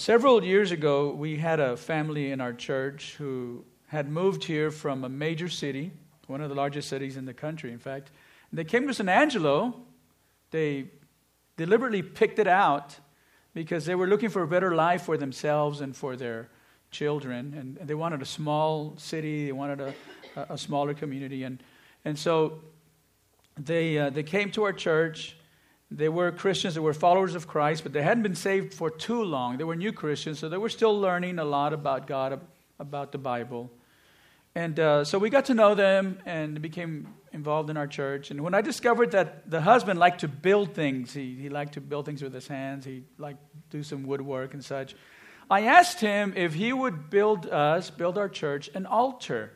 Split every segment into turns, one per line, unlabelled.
Several years ago, we had a family in our church who had moved here from a major city, one of the largest cities in the country, in fact. They came to San Angelo. They deliberately picked it out because they were looking for a better life for themselves and for their children. And they wanted a small city, they wanted a, a smaller community. And, and so they, uh, they came to our church they were Christians, they were followers of Christ, but they hadn't been saved for too long. They were new Christians, so they were still learning a lot about God, about the Bible. And uh, so we got to know them and became involved in our church. And when I discovered that the husband liked to build things, he, he liked to build things with his hands, he liked to do some woodwork and such, I asked him if he would build us, build our church, an altar.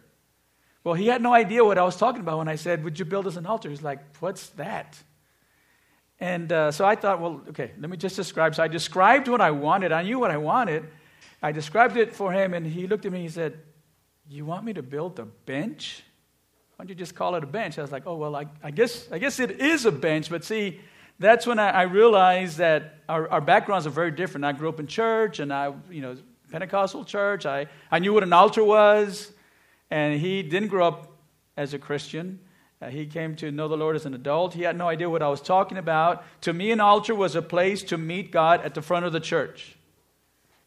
Well, he had no idea what I was talking about when I said, Would you build us an altar? He's like, What's that? And uh, so I thought, well, okay, let me just describe. So I described what I wanted. I knew what I wanted. I described it for him, and he looked at me and he said, You want me to build a bench? Why don't you just call it a bench? I was like, Oh, well, I, I guess, I guess it is a bench. But see, that's when I, I realized that our, our, backgrounds are very different. I grew up in church, and I, you know, Pentecostal church. I, I knew what an altar was, and he didn't grow up as a Christian. Uh, he came to know the Lord as an adult. He had no idea what I was talking about. To me, an altar was a place to meet God at the front of the church.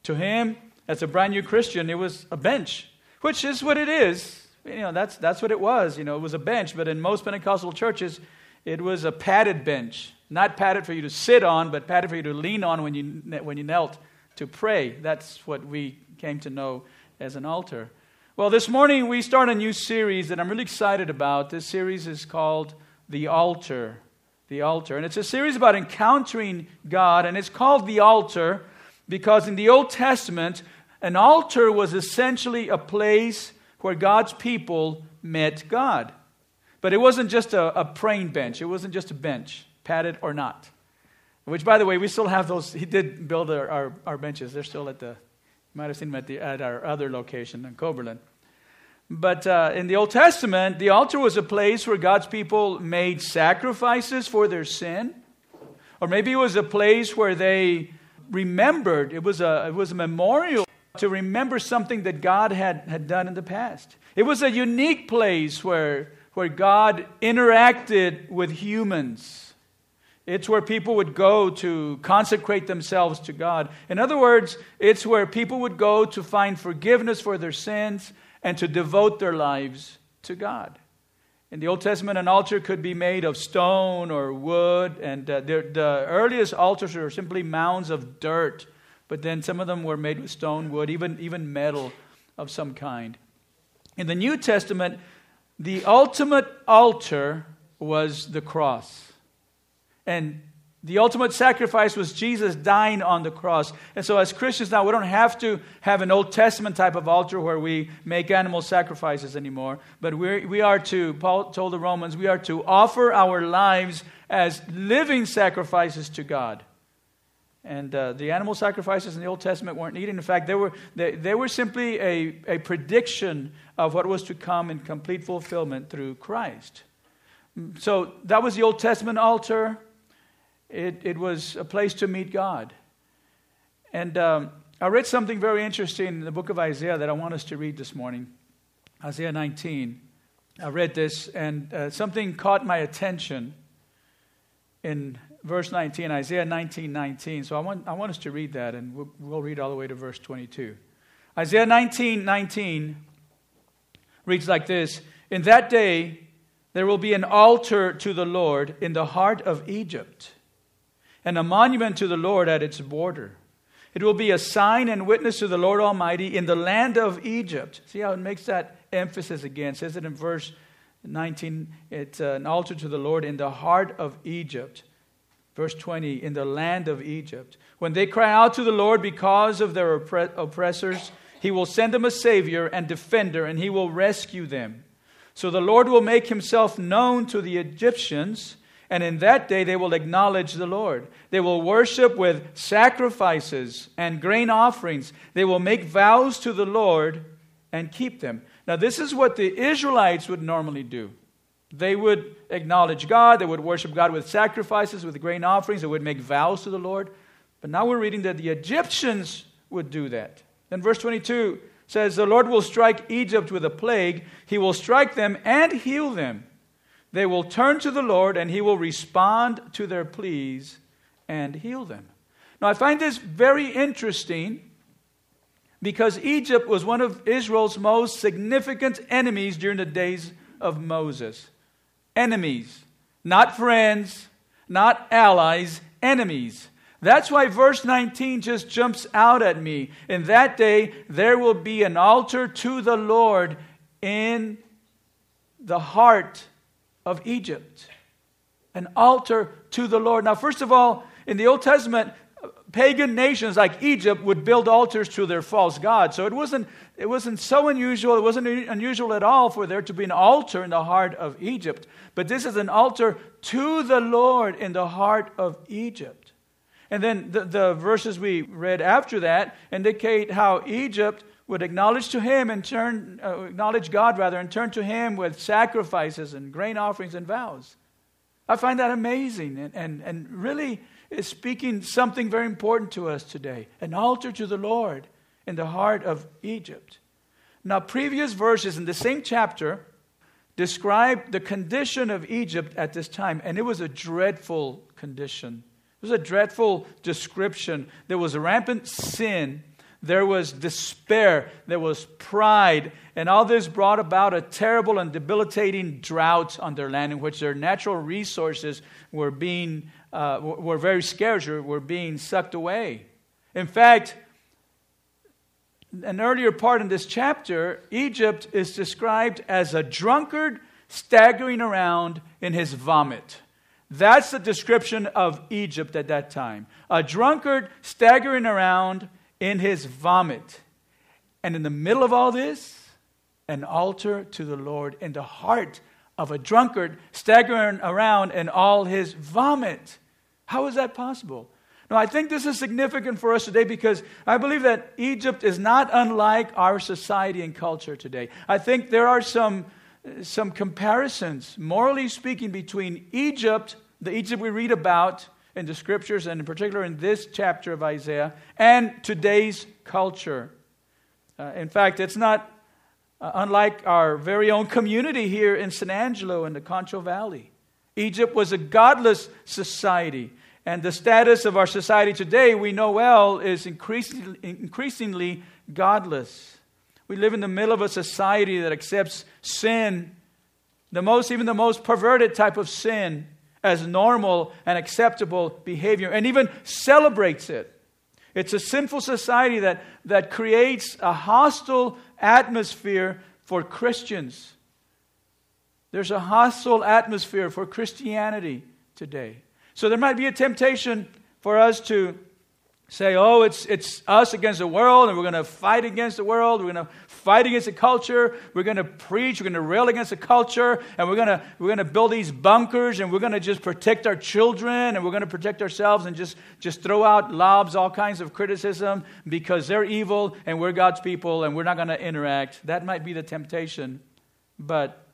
To him, as a brand new Christian, it was a bench, which is what it is. You know, that's, that's what it was. You know, it was a bench, but in most Pentecostal churches, it was a padded bench. Not padded for you to sit on, but padded for you to lean on when you, when you knelt to pray. That's what we came to know as an altar. Well, this morning we start a new series that I'm really excited about. This series is called The Altar. The Altar. And it's a series about encountering God, and it's called The Altar because in the Old Testament, an altar was essentially a place where God's people met God. But it wasn't just a, a praying bench, it wasn't just a bench, padded or not. Which, by the way, we still have those. He did build our, our, our benches. They're still at the you might have seen them at, the, at our other location in Coberland. But uh, in the Old Testament, the altar was a place where God's people made sacrifices for their sin. Or maybe it was a place where they remembered, it was a, it was a memorial to remember something that God had, had done in the past. It was a unique place where, where God interacted with humans. It's where people would go to consecrate themselves to God. In other words, it's where people would go to find forgiveness for their sins and to devote their lives to God. In the Old Testament, an altar could be made of stone or wood, and uh, the, earliest altars were simply mounds of dirt, but then some of them were made with stone, wood, even, even metal of some kind. In the New Testament, the ultimate altar was the cross. And the ultimate sacrifice was Jesus dying on the cross. And so, as Christians now, we don't have to have an Old Testament type of altar where we make animal sacrifices anymore. But we're, we are to, Paul told the Romans, we are to offer our lives as living sacrifices to God. And uh, the animal sacrifices in the Old Testament weren't needed. In fact, they were, they, they were simply a, a prediction of what was to come in complete fulfillment through Christ. So, that was the Old Testament altar. It, it was a place to meet God. And um, I read something very interesting in the book of Isaiah that I want us to read this morning Isaiah 19. I read this, and uh, something caught my attention in verse 19, Isaiah 19 19. So I want, I want us to read that, and we'll, we'll read all the way to verse 22. Isaiah 19 19 reads like this In that day, there will be an altar to the Lord in the heart of Egypt and a monument to the Lord at its border. It will be a sign and witness to the Lord Almighty in the land of Egypt. See how it makes that emphasis again. It says it in verse 19. It's an altar to the Lord in the heart of Egypt. Verse 20, in the land of Egypt. When they cry out to the Lord because of their oppressors, he will send them a Savior and defender, and he will rescue them. So the Lord will make himself known to the Egyptians and in that day they will acknowledge the Lord. They will worship with sacrifices and grain offerings. They will make vows to the Lord and keep them. Now, this is what the Israelites would normally do. They would acknowledge God, they would worship God with sacrifices, with grain offerings, they would make vows to the Lord. But now we're reading that the Egyptians would do that. Then verse 22 says, The Lord will strike Egypt with a plague. He will strike them and heal them. They will turn to the Lord, and He will respond to their pleas and heal them. Now, I find this very interesting because Egypt was one of Israel's most significant enemies during the days of Moses. Enemies, not friends, not allies, enemies. That's why verse 19 just jumps out at me. In that day, there will be an altar to the Lord in the heart of Egypt. An altar to the Lord. Now, first of all, in the Old Testament, pagan nations like Egypt would build altars to their false gods. So it wasn't, it wasn't so unusual, it wasn't unusual at all for there to be an altar in the heart of Egypt. But this is an altar to the Lord in the heart of Egypt. And then the, the verses we read after that indicate how Egypt would acknowledge to him and turn, uh, acknowledge God rather, and turn to him with sacrifices and grain offerings and vows. I find that amazing and, and, and really is speaking something very important to us today an altar to the Lord in the heart of Egypt. Now, previous verses in the same chapter describe the condition of Egypt at this time, and it was a dreadful condition. It was a dreadful description. There was rampant sin. There was despair. There was pride. And all this brought about a terrible and debilitating drought on their land in which their natural resources were being uh, were very scarce or were being sucked away. In fact, an earlier part in this chapter, Egypt is described as a drunkard staggering around in his vomit. That's the description of Egypt at that time. A drunkard staggering around in his vomit. And in the middle of all this, an altar to the Lord in the heart of a drunkard staggering around in all his vomit. How is that possible? Now, I think this is significant for us today because I believe that Egypt is not unlike our society and culture today. I think there are some some comparisons, morally speaking, between Egypt, the Egypt we read about in the scriptures, and in particular in this chapter of Isaiah, and today's culture. Uh, in fact, it's not uh, unlike our very own community here in San Angelo in the Concho Valley. Egypt was a godless society. And the status of our society today, we know well, is increasingly, increasingly godless. We live in the middle of a society that accepts sin, the most, even the most perverted type of sin, as normal and acceptable behavior, and even celebrates it. It's a sinful society that, that creates a hostile atmosphere for Christians. There's a hostile atmosphere for Christianity today. So there might be a temptation for us to say, oh, it's, it's us against the world, and we're going to fight against the world, we're going to fight against the culture, we're going to preach, we're going to rail against the culture, and we're going to, we're going to build these bunkers, and we're going to just protect our children, and we're going to protect ourselves, and just, just throw out lobs, all kinds of criticism, because they're evil, and we're God's people, and we're not going to interact. That might be the temptation. But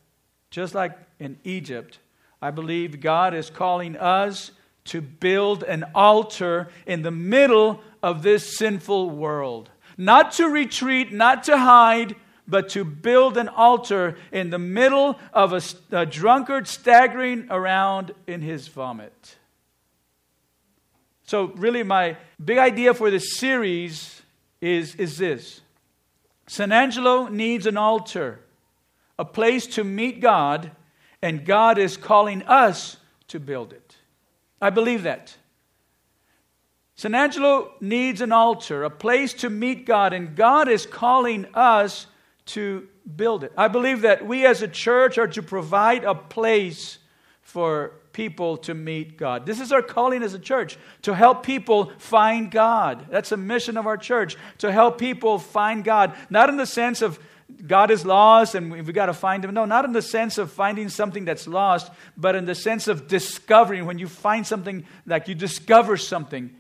just like in Egypt, I believe God is calling us to build an altar in the middle of this sinful world. Not to retreat, not to hide, but to build an altar in the middle of a, a drunkard staggering around in his vomit. So, really, my big idea for this series is, is this San Angelo needs an altar, a place to meet God, and God is calling us to build it. I believe that. San Angelo needs an altar, a place to meet God, and God is calling us to build it. I believe that we as a church are to provide a place for people to meet God. This is our calling as a church to help people find God. That's a mission of our church to help people find God, not in the sense of God is lost and we've got to find him. No, not in the sense of finding something that's lost, but in the sense of discovering. When you find something, like you discover something.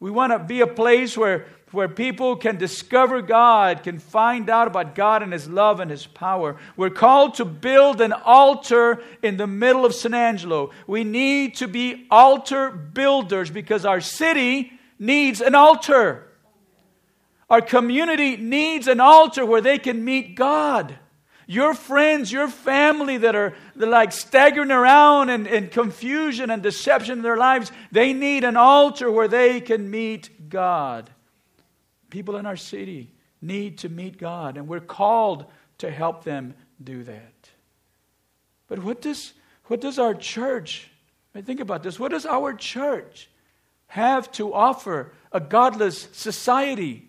We want to be a place where, where people can discover God, can find out about God and His love and His power. We're called to build an altar in the middle of San Angelo. We need to be altar builders because our city needs an altar. Our community needs an altar where they can meet God. Your friends, your family that are like staggering around in, in confusion and deception in their lives, they need an altar where they can meet God. People in our city need to meet God, and we're called to help them do that. But what does, what does our church, I think about this, what does our church have to offer a godless society?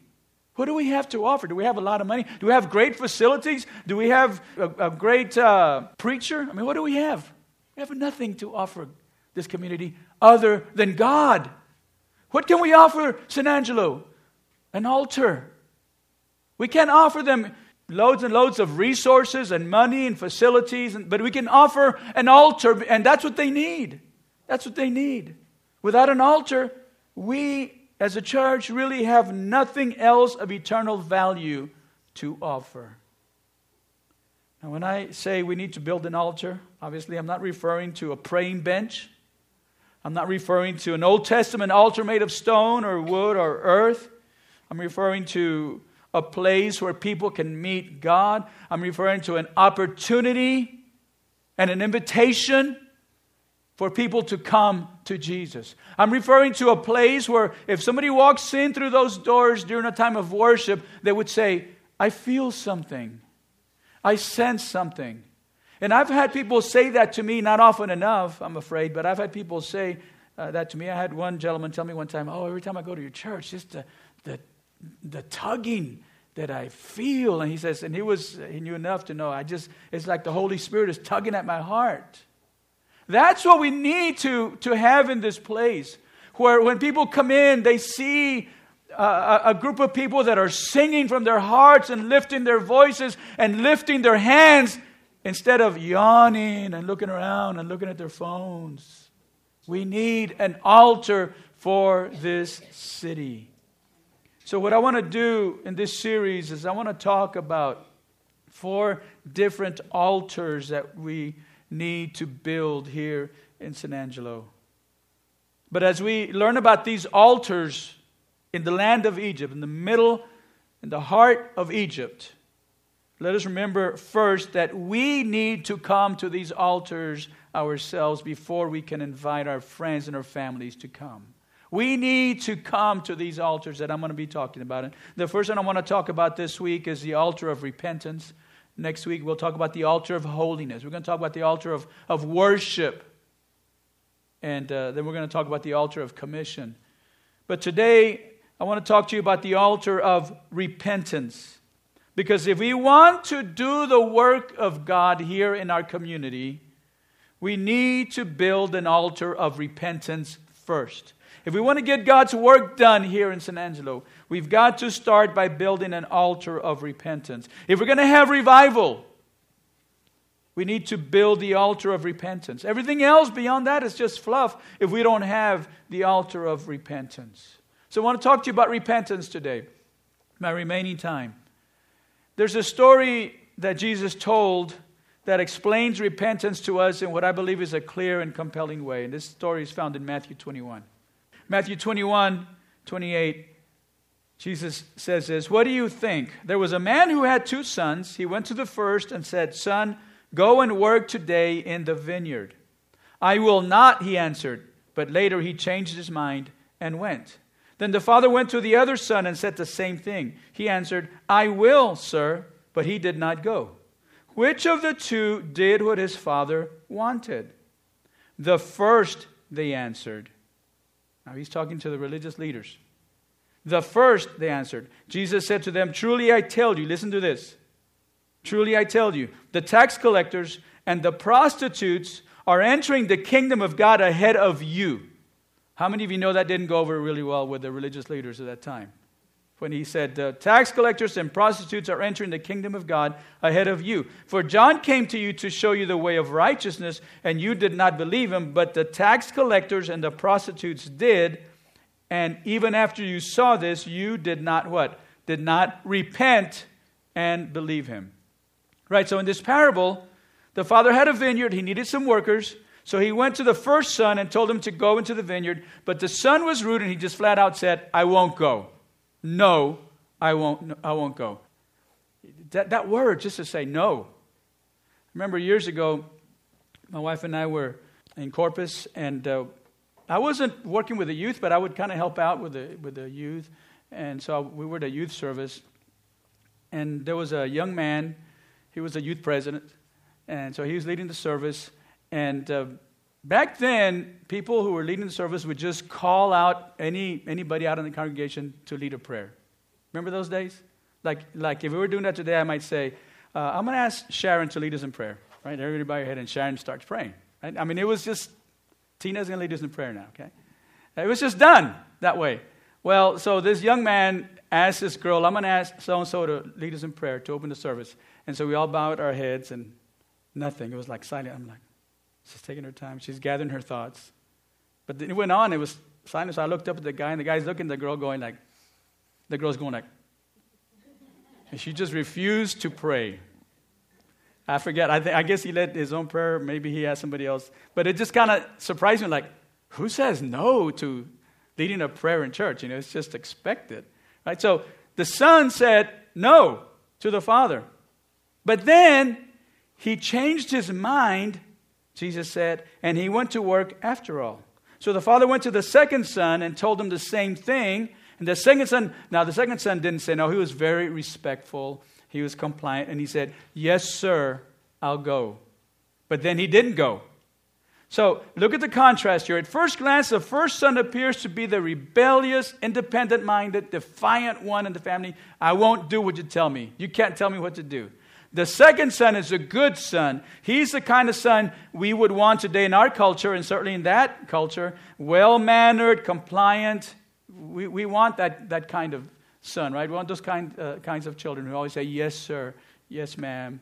What do we have to offer? Do we have a lot of money? Do we have great facilities? Do we have a, a great uh, preacher? I mean, what do we have? We have nothing to offer this community other than God. What can we offer San Angelo? An altar. We can't offer them loads and loads of resources and money and facilities, but we can offer an altar, and that's what they need. That's what they need. Without an altar, we as a church, really have nothing else of eternal value to offer. Now, when I say we need to build an altar, obviously I'm not referring to a praying bench. I'm not referring to an Old Testament altar made of stone or wood or earth. I'm referring to a place where people can meet God. I'm referring to an opportunity and an invitation for people to come to Jesus. I'm referring to a place where if somebody walks in through those doors during a time of worship, they would say, I feel something. I sense something. And I've had people say that to me, not often enough, I'm afraid, but I've had people say uh, that to me. I had one gentleman tell me one time, Oh, every time I go to your church, just the, the, the tugging that I feel. And he says, and he was, he knew enough to know, I just, it's like the Holy Spirit is tugging at my heart. That's what we need to, to have in this place, where when people come in, they see a, a, group of people that are singing from their hearts and lifting their voices and lifting their hands instead of yawning and looking around and looking at their phones. We need an altar for this city. So, what I want to do in this series is I want to talk about four different altars that we need to build here in San Angelo. But as we learn about these altars in the land of Egypt, in the middle, in the heart of Egypt, let us remember first that we need to come to these altars ourselves before we can invite our friends and our families to come. We need to come to these altars that I'm going to be talking about. And the first one I want to talk about this week is the altar of repentance. Next week, we'll talk about the altar of holiness. We're going to talk about the altar of, of worship. And uh, then we're going to talk about the altar of commission. But today, I want to talk to you about the altar of repentance. Because if we want to do the work of God here in our community, we need to build an altar of repentance first. If we want to get God's work done here in San Angelo, we've got to start by building an altar of repentance. If we're going to have revival, we need to build the altar of repentance. Everything else beyond that is just fluff if we don't have the altar of repentance. So I want to talk to you about repentance today, my remaining time. There's a story that Jesus told that explains repentance to us in what I believe is a clear and compelling way. And this story is found in Matthew 21. Matthew 21, 28, Jesus says this What do you think? There was a man who had two sons. He went to the first and said, Son, go and work today in the vineyard. I will not, he answered. But later he changed his mind and went. Then the father went to the other son and said the same thing. He answered, I will, sir. But he did not go. Which of the two did what his father wanted? The first, they answered. Now he's talking to the religious leaders. The first, they answered. Jesus said to them, Truly I tell you, listen to this. Truly I tell you, the tax collectors and the prostitutes are entering the kingdom of God ahead of you. How many of you know that didn't go over really well with the religious leaders at that time? when he said, The tax collectors and prostitutes are entering the kingdom of God ahead of you. For John came to you to show you the way of righteousness, and you did not believe him, but the tax collectors and the prostitutes did. And even after you saw this, you did not what? Did not repent and believe him. Right, so in this parable, the father had a vineyard, he needed some workers. So he went to the first son and told him to go into the vineyard. But the son was rude and he just flat out said, I won't go. No, I won't, I won't go. That, that word, just to say no. remember years ago, my wife and I were in Corpus, and uh, I wasn't working with the youth, but I would kind of help out with the, with the youth. And so we were at a youth service, and there was a young man. He was a youth president, and so he was leading the service. And uh, back then, people who were leading the service would just call out any anybody out in the congregation to lead a prayer. Remember those days? Like, like if we were doing that today, I might say, uh, "I'm going to ask Sharon to lead us in prayer." Right? Everybody head, and Sharon starts praying. Right? I mean, it was just Tina's going to lead us in prayer now. Okay? It was just done that way. Well, so this young man asked this girl, I'm going to ask so and so to lead us in prayer to open the service. And so we all bowed our heads and nothing. It was like silent. I'm like, she's taking her time. She's gathering her thoughts. But then it went on. It was silent. So I looked up at the guy, and the guy's looking at the girl, going like, the girl's going like, and she just refused to pray. I forget. I, th- I guess he led his own prayer. Maybe he asked somebody else. But it just kind of surprised me like, who says no to leading a prayer in church. You know, it's just expected. Right? So the son said no to the father. But then he changed his mind, Jesus said, and he went to work after all. So the father went to the second son and told him the same thing. And the second son, now the second son didn't say no, he was very respectful. He was compliant, and he said, Yes, sir, I'll go. But then he didn't go. So look at the contrast here. At first glance, the first son appears to be the rebellious, independent minded, defiant one in the family. I won't do what you tell me. You can't tell me what to do. The second son is a good son. He's the kind of son we would want today in our culture, and certainly in that culture. Well mannered, compliant. We, we want that, that kind of son, right? We want those kind, uh, kinds of children who always say, Yes, sir. Yes, ma'am.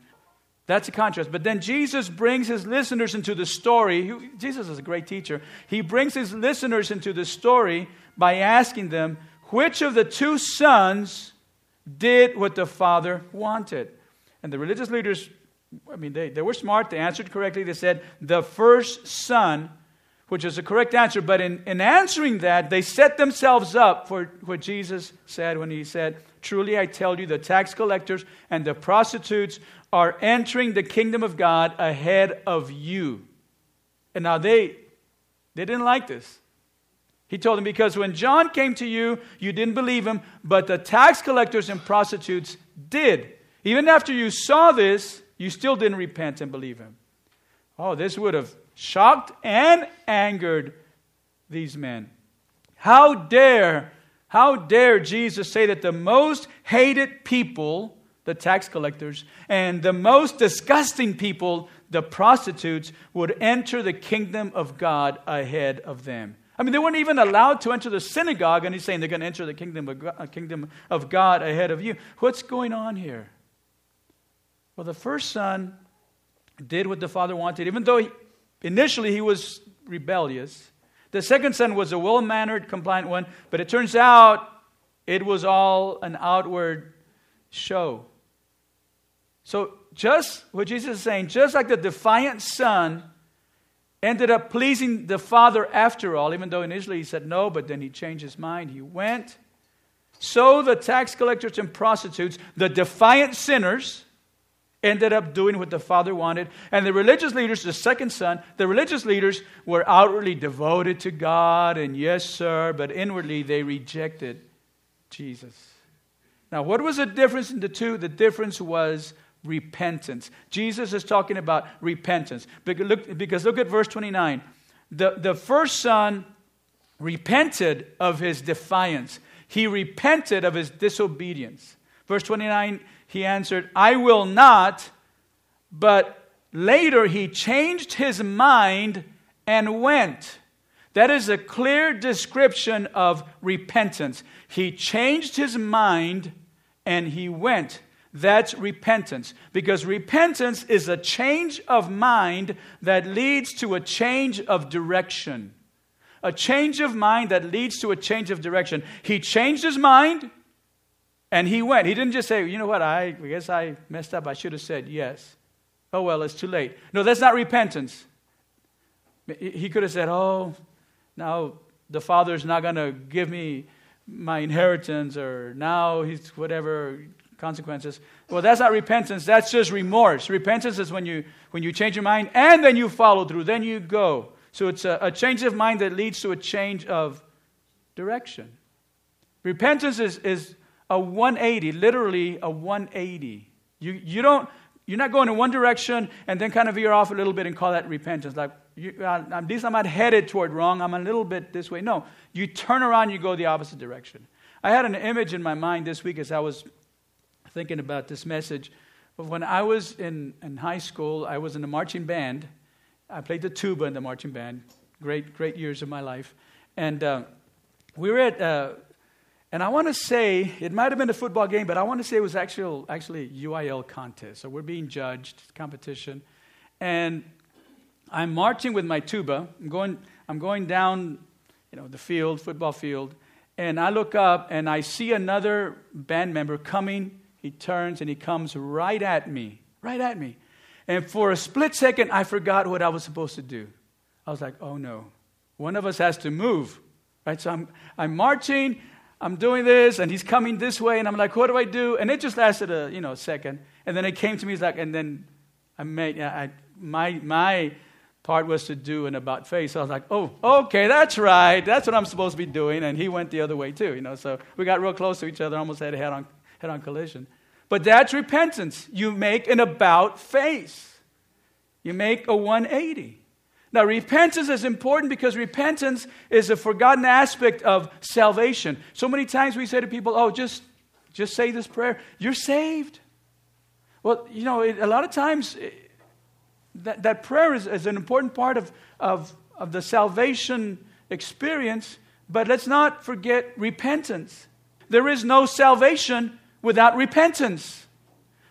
That's a contrast. But then Jesus brings his listeners into the story. Jesus is a great teacher. He brings his listeners into the story by asking them, which of the two sons did what the father wanted? And the religious leaders, I mean, they, they were smart. They answered correctly. They said, the first son, which is the correct answer. But in, in answering that, they set themselves up for what Jesus said when he said, Truly I tell you, the tax collectors and the prostitutes are entering the kingdom of God ahead of you. And now they, they didn't like this. He told them, Because when John came to you, you didn't believe him, but the tax collectors and prostitutes did. Even after you saw this, you still didn't repent and believe him. Oh, this would have shocked and angered these men. How dare, how dare Jesus say that the most hated people the tax collectors, and the most disgusting people, the prostitutes, would enter the kingdom of God ahead of them. I mean, they weren't even allowed to enter the synagogue, and he's saying they're going to enter the kingdom of God, uh, kingdom of God ahead of you. What's going on here? Well, the first son did what the father wanted, even though he, initially he was rebellious. The second son was a well mannered, compliant one, but it turns out it was all an outward show. So, just what Jesus is saying, just like the defiant son ended up pleasing the father after all, even though initially he said no, but then he changed his mind, he went. So, the tax collectors and prostitutes, the defiant sinners, ended up doing what the father wanted. And the religious leaders, the second son, the religious leaders were outwardly devoted to God and yes, sir, but inwardly they rejected Jesus. Now, what was the difference in the two? The difference was repentance. Jesus is talking about repentance. Because look, because look at verse 29. The, the first son repented of his defiance, he repented of his disobedience. Verse 29, he answered, I will not, but later he changed his mind and went. That is a clear description of repentance. He changed his mind and he went. That's repentance. Because repentance is a change of mind that leads to a change of direction. A change of mind that leads to a change of direction. He changed his mind and he went. He didn't just say, you know what, I, guess I messed up. I should have said yes. Oh, well, it's too late. No, that's not repentance. He could have said, oh, now the Father's not going to give me my inheritance or now he's whatever consequences. Well, that's not repentance. That's just remorse. Repentance is when you when you change your mind and then you follow through. Then you go. So it's a, a change of mind that leads to a change of direction. Repentance is, is a 180, literally a 180. You, you don't, you're not going in one direction and then kind of veer off a little bit and call that repentance. Like, you, uh, at least I'm not headed toward wrong. I'm a little bit this way. No, you turn around, you go the opposite direction. I had an image in my mind this week as I was thinking about this message. But When I was in, in high school, I was in the marching band. I played the tuba in the marching band. Great, great years of my life. And uh, we were at, uh, and I want to say, it might have been a football game, but I want to say it was actual, actually a UIL contest. So we're being judged, competition. And I'm marching with my tuba. I'm going, I'm going down, you know, the field, football field. And I look up and I see another band member coming. He turns and he comes right at me, right at me. And for a split second, I forgot what I was supposed to do. I was like, oh no, one of us has to move. Right? So I'm, I'm marching, I'm doing this, and he's coming this way, and I'm like, what do I do? And it just lasted a you know second. And then it came to me, he's like, and then I made I, my my part was to do an about face. So I was like, oh, okay, that's right. That's what I'm supposed to be doing. And he went the other way too, you know. So we got real close to each other, almost had a head on head on collision. But that's repentance. You make an about face. You make a 180. Now, repentance is important because repentance is a forgotten aspect of salvation. So many times we say to people, oh, just, just say this prayer. You're saved. Well, you know, it, a lot of times it, that, that prayer is, is an important part of, of, of the salvation experience, but let's not forget repentance. There is no salvation without repentance.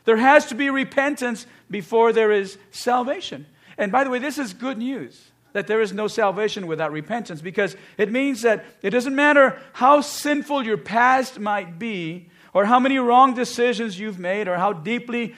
There has to be repentance before there is salvation. And by the way, this is good news that there is no salvation without repentance because it means that it doesn't matter how sinful your past might be or how many wrong decisions you've made or how deeply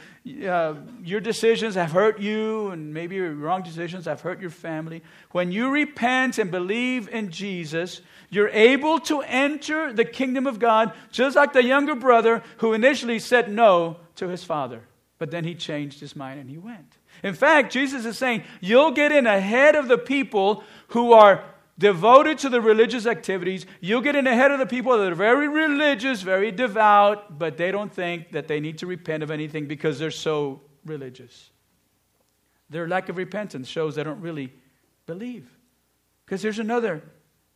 uh, your decisions have hurt you and maybe your wrong decisions have hurt your family. When you repent and believe in Jesus, you're able to enter the kingdom of God just like the younger brother who initially said no to his father. But then he changed his mind and he went. In fact, Jesus is saying, you'll get in ahead of the people who are devoted to the religious activities. You'll get in ahead of the people that are very religious, very devout, but they don't think that they need to repent of anything because they're so religious. Their lack of repentance shows they don't really believe. Because there's another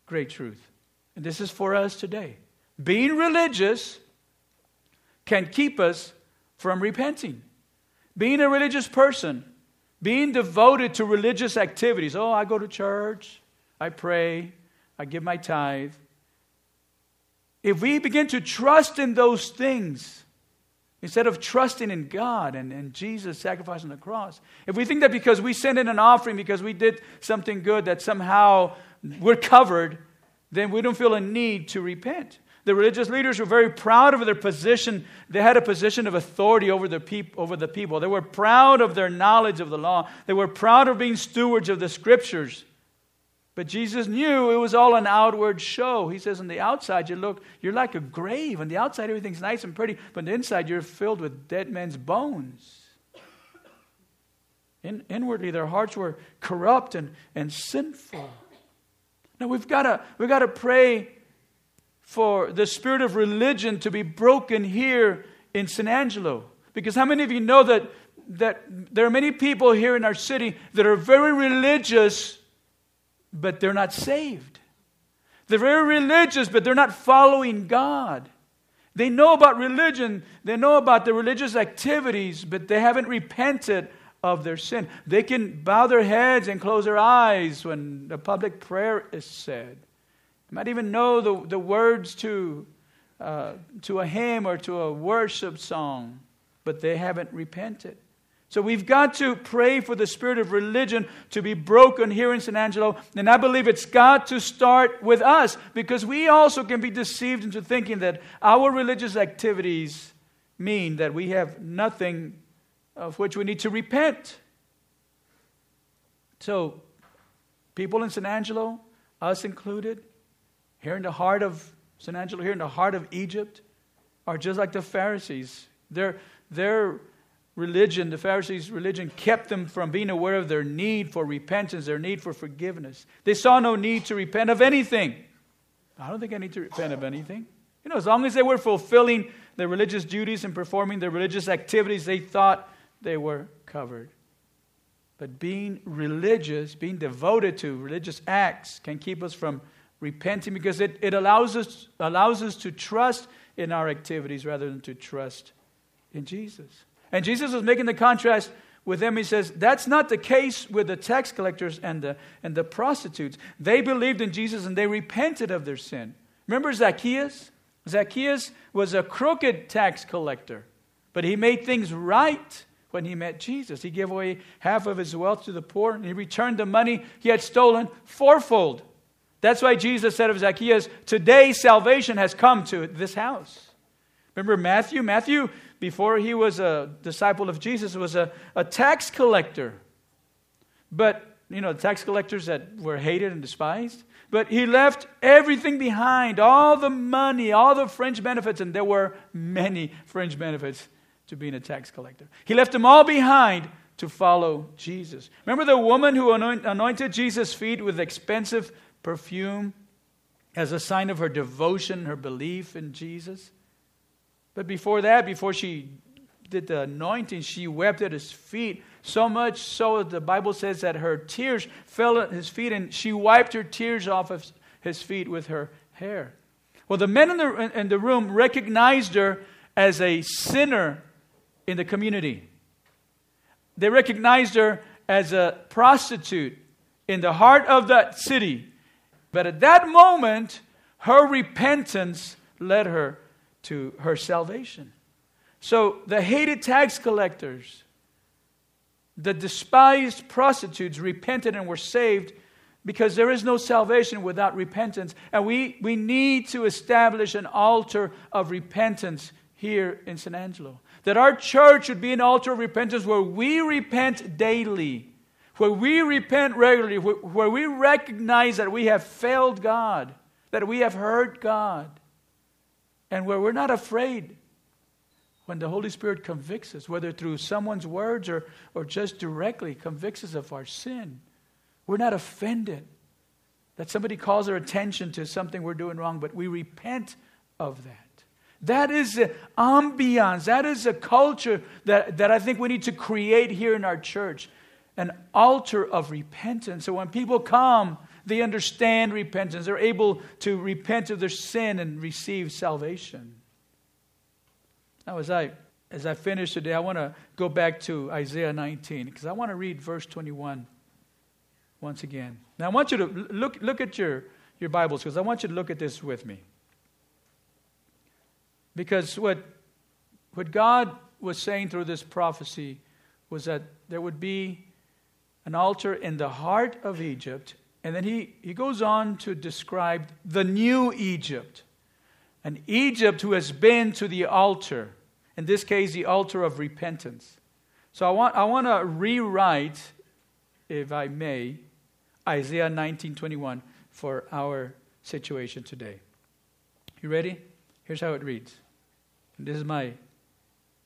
great truth, and this is for us today. Being religious can keep us from repenting. Being a religious person being devoted to religious activities. Oh, I go to church, I pray, I give my tithe. If we begin to trust in those things, instead of trusting in God and, and Jesus sacrificing the cross, if we think that because we sent in an offering, because we did something good, that somehow we're covered, then we don't feel a need to repent. The religious leaders were very proud of their position. They had a position of authority over the, peop- over the people. They were proud of their knowledge of the law. They were proud of being stewards of the scriptures. But Jesus knew it was all an outward show. He says, on the outside, you look, you're like a grave. On the outside, everything's nice and pretty, but on the inside, you're filled with dead men's bones. In, inwardly, their hearts were corrupt and, and sinful. Now, we've got we've to pray for the spirit of religion to be broken here in San Angelo. Because how many of you know that, that there are many people here in our city that are very religious, but they're not saved? They're very religious, but they're not following God. They know about religion, they know about the religious activities, but they haven't repented of their sin. They can bow their heads and close their eyes when the public prayer is said might even know the, the words to, uh, to a hymn or to a worship song, but they haven't repented. So we've got to pray for the spirit of religion to be broken here in San Angelo. And I believe it's got to start with us because we also can be deceived into thinking that our religious activities mean that we have nothing of which we need to repent. So, people in San Angelo, us included, here in the heart of San Angelo here in the heart of Egypt, are just like the Pharisees. Their, their religion, the Pharisees' religion, kept them from being aware of their need for repentance, their need for forgiveness. They saw no need to repent of anything. I don't think I need to repent of anything. You know, as long as they were fulfilling their religious duties and performing their religious activities, they thought they were covered. But being religious, being devoted to religious acts, can keep us from repenting because it, it allows, us, allows us to trust in our activities rather than to trust in Jesus. And Jesus was making the contrast with them. He says, That's not the case with the tax collectors and the, and the prostitutes. They believed in Jesus and they repented of their sin. Remember Zacchaeus? Zacchaeus was a crooked tax collector, but he made things right when he met Jesus. He gave away half of his wealth to the poor and he returned the money he had stolen fourfold. That's why Jesus said of Zacchaeus, Today salvation has come to this house. Remember Matthew? Matthew, before he was a disciple of Jesus, was a, a tax collector. But, you know, tax collectors that were hated and despised. But he left everything behind, all the money, all the fringe benefits, and there were many fringe benefits to being a tax collector. He left them all behind to follow Jesus. Remember the woman who anointed Jesus' feet with expensive perfume as a sign of her devotion, her belief in Jesus? But before that, before she did the anointing, she wept at his feet so much so that the Bible says that her tears fell at his feet and she wiped her tears off of his feet with her hair. Well, the men in the, in the room recognized her as a sinner in the community. They recognized her as a prostitute in the heart of that city. But at that moment, her repentance led her to her salvation. So the hated tax collectors, the despised prostitutes repented and were saved because there is no salvation without repentance. And we, we need to establish an altar of repentance here in San Angelo. That our church would be an altar of repentance where we repent daily, where we repent regularly, where, we recognize that we have failed God, that we have hurt God, and where we're not afraid when the Holy Spirit convicts us, whether through someone's words or, or just directly convicts us of our sin, we're not offended that somebody calls our attention to something we're doing wrong, but we repent of that. That is the ambiance, that is a culture that, that I think we need to create here in our church an altar of repentance. So when people come, they understand repentance, they're able to repent of their sin and receive salvation. Now, as I, as I finish today, I want to go back to Isaiah 19 because I want to read verse 21 once again. Now, I want you to look, look at your, your Bibles because I want you to look at this with me. Because what, what God was saying through this prophecy was that there would be an altar in the heart of Egypt. And then he, he goes on to describe the new Egypt an Egypt who has been to the altar, in this case, the altar of repentance. So I want, I want to rewrite, if I may, Isaiah 19:21 for our situation today. You ready? Here's how it reads. This is my,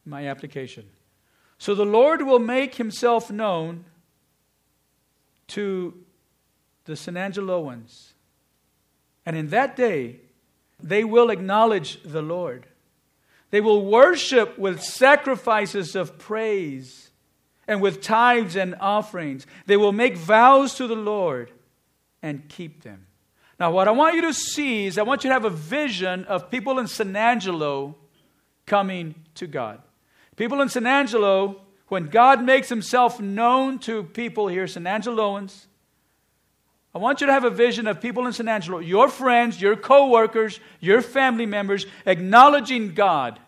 my application. So the Lord will make himself known to the San Angeloans. And in that day, they will acknowledge the Lord. They will worship with sacrifices of praise and with tithes and offerings. They will make vows to the Lord and keep them. Now, what I want you to see is I want you to have a vision of people in San Angelo coming to God. People in San Angelo, when God makes himself known to people here, San Angeloans, I want you to have a vision of people in San Angelo, your friends, your co workers, your family members, acknowledging God.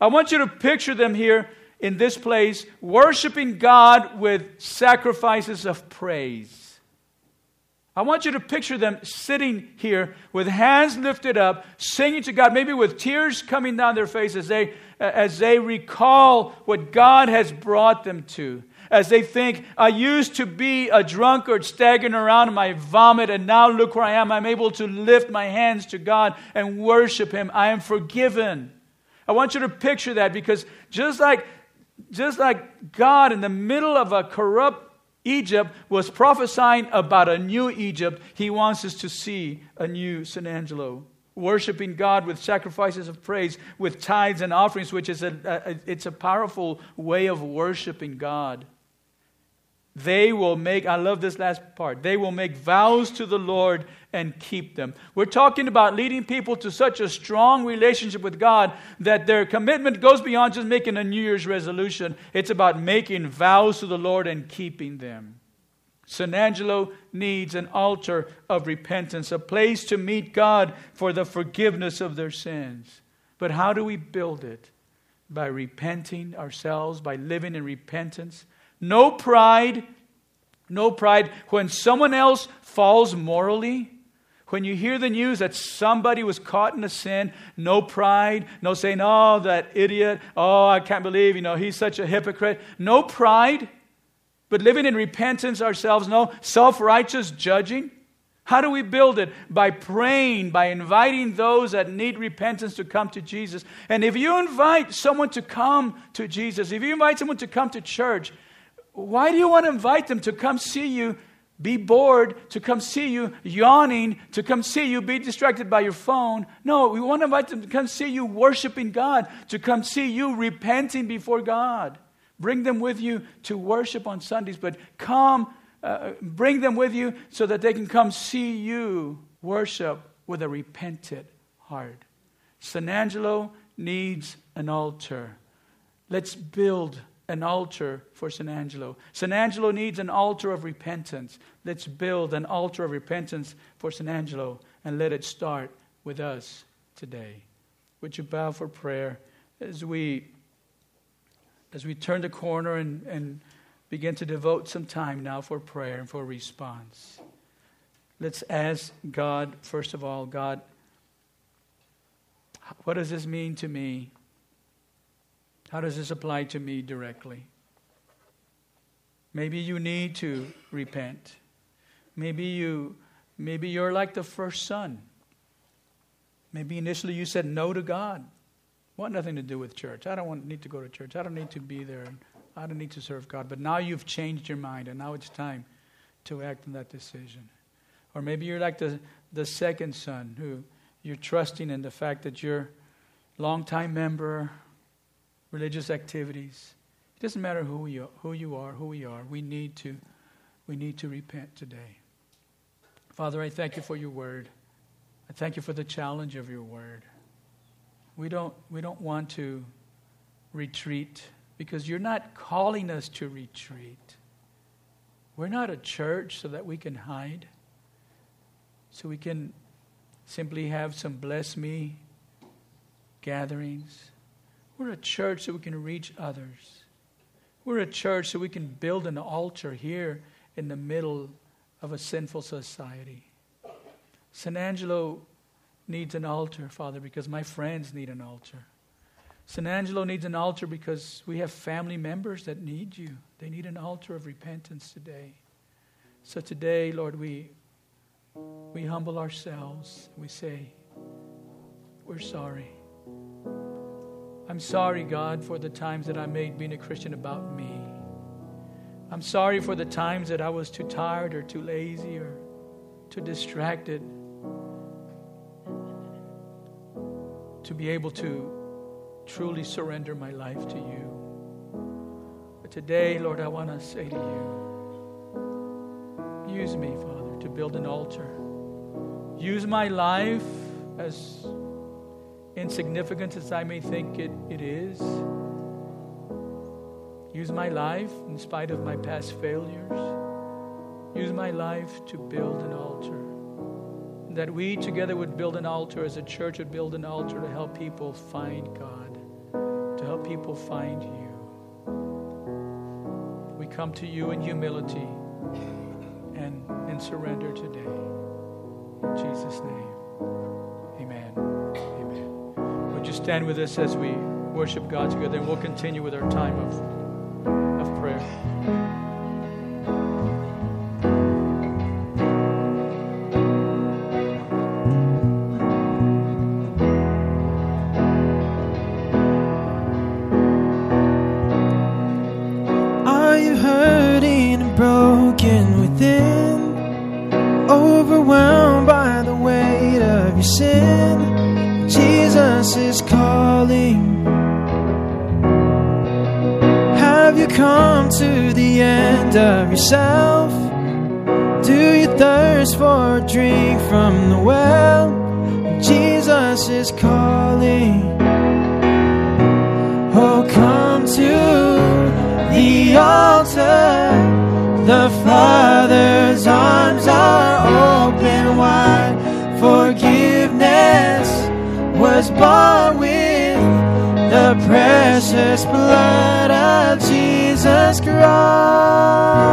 I want you to picture them here in this place, worshiping God with sacrifices of praise. I want you to picture them sitting here with hands lifted up, singing to God, maybe with tears coming down their faces as they, as they recall what God has brought them to as they think, I used to be a drunkard staggering around in my vomit, and now look where I am. I'm able to lift my hands to God and worship Him. I am forgiven. I want you to picture that because just like, just like God in the middle of a corrupt Egypt was prophesying about a new Egypt, He wants us to see a new San Angelo. Worshiping God with sacrifices of praise, with tithes and offerings, which is a, a, it's a powerful way of worshiping God. They will make, I love this last part, they will make vows to the Lord and keep them. We're talking about leading people to such a strong relationship with God that their commitment goes beyond just making a New Year's resolution. It's about making vows to the Lord and keeping them. San Angelo needs an altar of repentance, a place to meet God for the forgiveness of their sins. But how do we build it? By repenting ourselves, by living in repentance. No pride, no pride. When someone else falls morally, when you hear the news that somebody was caught in a sin, no pride, no saying, oh, that idiot, oh, I can't believe, you know, he's such a hypocrite. No pride but living in repentance ourselves, no self righteous judging. How do we build it? By praying, by inviting those that need repentance to come to Jesus. And if you invite someone to come to Jesus, if you invite someone to come to church, why do you want to invite them to come see you be bored, to come see you yawning, to come see you be distracted by your phone? No, we want to invite them to come see you worshiping God, to come see you repenting before God. Bring them with you to worship on Sundays, but come, uh, bring them with you so that they can come see you worship with a repentant heart. San Angelo needs an altar. Let's build an altar for San Angelo. San Angelo needs an altar of repentance. Let's build an altar of repentance for San Angelo and let it start with us today. Would you bow for prayer as we as we turn the corner and, and begin to devote some time now for prayer and for response, let's ask God, first of all, God, what does this mean to me? How does this apply to me directly? Maybe you need to repent. Maybe you maybe you're like the first son. Maybe initially you said no to God want nothing to do with church. I don't want, need to go to church. I don't need to be there. I don't need to serve God. But now you've changed your mind, and now it's time to act on that decision. Or maybe you're like the, the second son who you're trusting in the fact that you're longtime member, religious activities. It doesn't matter who you, who you are, who we are. We need to, we need to repent today. Father, I thank you for your word. I thank you for the challenge of your word. We don't, we don't want to retreat because you're not calling us to retreat. We're not a church so that we can hide, so we can simply have some bless me gatherings. We're a church so we can reach others. We're a church so we can build an altar here in the middle of a sinful society. San Angelo needs an altar, Father, because my friends need an altar. San Angelo needs an altar because we have family members that need you. They need an altar of repentance today. So today, Lord, we, we humble ourselves. We say, We're sorry. I'm sorry, God, for the times that I made being a Christian about me. I'm sorry for the times that I was too tired or too lazy or too distracted to be able to truly surrender my life to you. But today, Lord, I want to say to you use me, Father, to build an altar. Use my life as insignificant as I may think it, it is. Use my life in spite of my past failures. Use my life to build an altar that we together would build an altar as a church would build an altar to help people find God, to help people find you. We come to you in humility and in surrender today. In Jesus' name, stand with us as we worship God together and we'll continue with our time of,
thirst for a drink from the well? Jesus is calling. Oh, come to the altar. The Father's arms are open wide. Forgiveness was bought with the precious blood of Jesus Christ.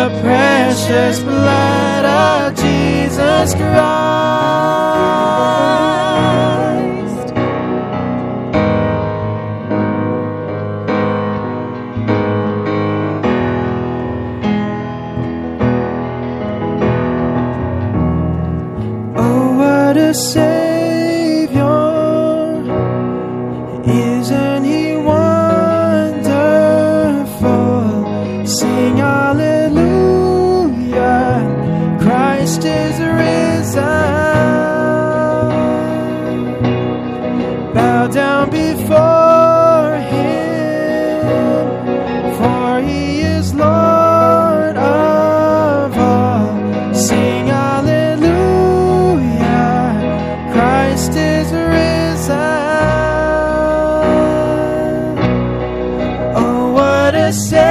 the precious blood of Jesus Christ. Christ is risen. Oh, what a Savior!